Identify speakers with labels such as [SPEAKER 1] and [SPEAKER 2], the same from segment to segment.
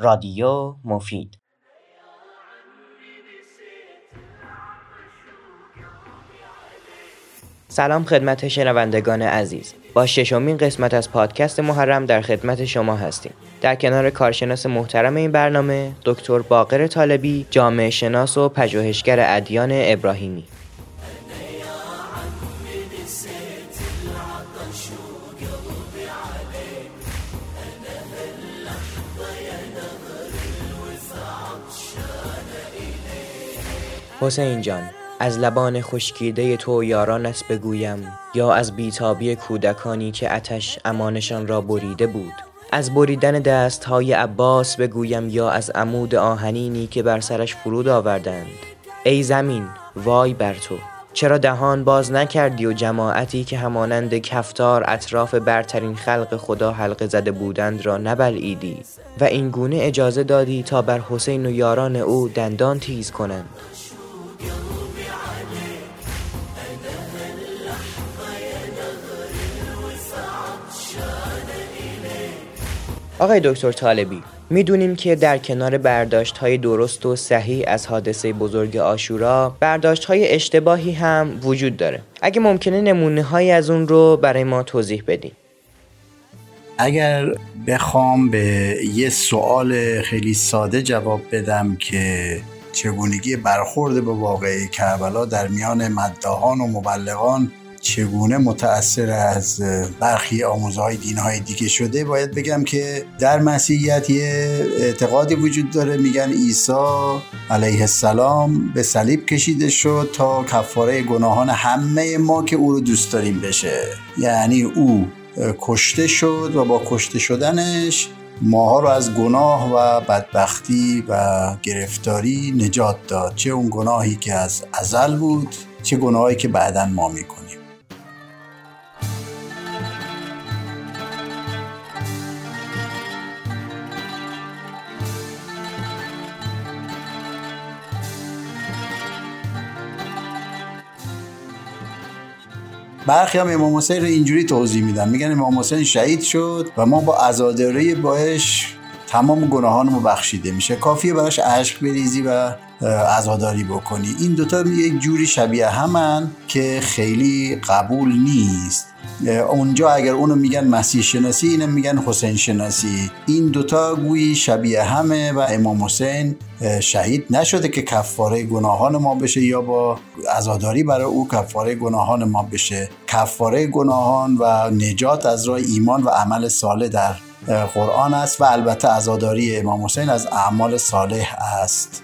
[SPEAKER 1] رادیو مفید. سلام خدمت شنوندگان عزیز. با ششمین قسمت از پادکست محرم در خدمت شما هستیم. در کنار کارشناس محترم این برنامه دکتر باقر طالبی جامعه شناس و پژوهشگر ادیان ابراهیمی. حسین جان از لبان خشکیده تو یارانت بگویم یا از بیتابی کودکانی که اتش امانشان را بریده بود. از بریدن دست های عباس بگویم یا از عمود آهنینی که بر سرش فرود آوردند. ای زمین وای بر تو چرا دهان باز نکردی و جماعتی که همانند کفتار اطراف برترین خلق خدا حلقه زده بودند را نبلعیدی؟ و این گونه اجازه دادی تا بر حسین و یاران او دندان تیز کنند. آقای دکتر طالبی می‌دونیم که در کنار برداشت های درست و صحیح از حادثه بزرگ آشورا برداشت های اشتباهی هم وجود داره. اگه ممکنه نمونه های از اون رو برای ما توضیح بدیم
[SPEAKER 2] اگر بخوام به یه سوال خیلی ساده جواب بدم که چگونگی برخورد به واقعی کربلا در میان مداهان و مبلغان چگونه متأثر از برخی آموزهای دینهای دیگه شده باید بگم که در مسیحیت یه اعتقادی وجود داره. میگن عیسی علیه السلام به صلیب کشیده شد تا کفاره گناهان همه ما که او رو دوست داریم بشه. یعنی او کشته شد و با کشته شدنش ماها رو از گناه و بدبختی و گرفتاری نجات داد. چه اون گناهی که از ازل بود چه گناهی که بعدا ما می‌کنیم. برخی هم امام حسین رو اینجوری توضیح میدن. میگن امام حسین شهید شد و ما با عزاداری باش تمام گناهانمو بخشیده میشه. کافیه براش عشق بریزی و عزاداری بکنی. این دوتا یک جوری شبیه همن که خیلی قبول نیست. اونجا اگر اونو میگن مسیح شناسی اینم میگن حسین شناسی. این دوتا گویی شبیه همه و امام حسین شهید نشده که کفاره گناهان ما بشه یا با عزاداری برای او کفاره گناهان ما بشه. کفاره گناهان و نجات از راه ایمان و عمل صالح در قرآن است و البته عزاداری امام حسین از اعمال صالح است.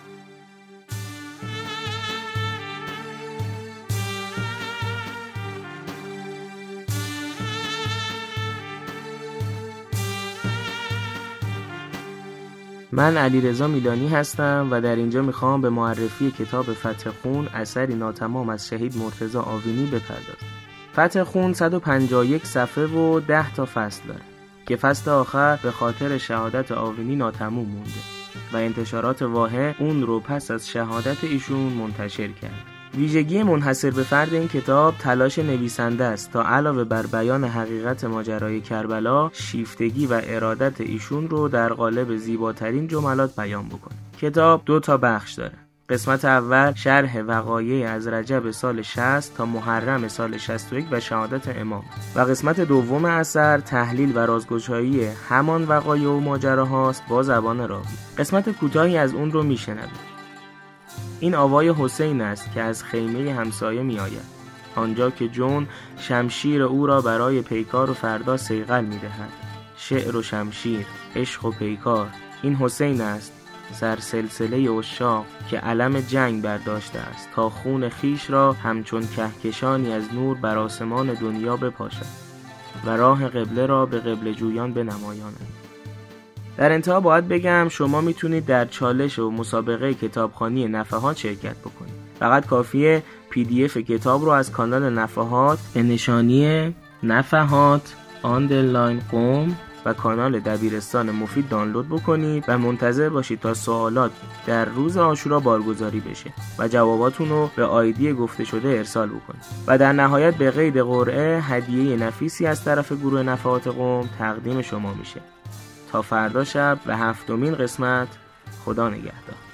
[SPEAKER 3] من علیرضا میلانی هستم و در اینجا می‌خوام به معرفی کتاب فتح خون اثری ناتمام از شهید مرتزا آوینی بپردازم. فتح خون 151 صفحه و 10 تا فصل داره که فصل آخر به خاطر شهادت آوینی ناتموم مونده و انتشارات واحه اون رو پس از شهادت ایشون منتشر کرد. ویژگی منحصر به فرد این کتاب تلاش نویسنده است تا علاوه بر بیان حقیقت ماجرای کربلا شیفتگی و ارادت ایشون رو در قالب زیباترین جملات بیان بکنه. کتاب دو تا بخش داره. قسمت اول شرح وقایع از رجب سال 60 تا محرم سال 61 و شهادت امام. و قسمت دوم اثر تحلیل و رازگشایی همان وقایع و ماجراهاست با زبان راوی. قسمت کوتاهی از اون رو میشنوید. این آوای حسین است که از خیمه همسایه می آید آنجا که جون شمشیر او را برای پیکار و فردا سیغل می دهد شعر و شمشیر عشق و پیکار. این حسین است سر سلسله اشاق که علم جنگ برداشته است. تا خون خیش را همچون کهکشانی از نور بر آسمان دنیا بپاشد و راه قبله را به قبله جویان بنمایاند. در انتها باید بگم شما می‌تونید در چالش و مسابقه کتابخوانی نفحات شرکت بکنید. فقط کافیه PDF کتاب رو از کانال نفحات به نشانی نفحات underline قم و کانال دبیرستان مفید دانلود بکنید و منتظر باشید تا سوالات در روز عاشورا بارگذاری بشه و جواباتون رو به ID گفته شده ارسال بکنید. و در نهایت به قید قرعه هدیه نفیسی از طرف گروه نفحات قم تقدیم شما میشه. فردا شب و هفتمین قسمت خدا نگهدار.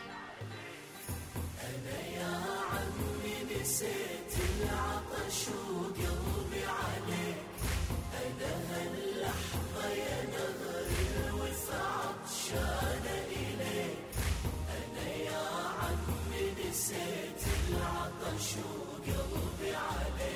[SPEAKER 3] نسيت العطش وقلبي عليك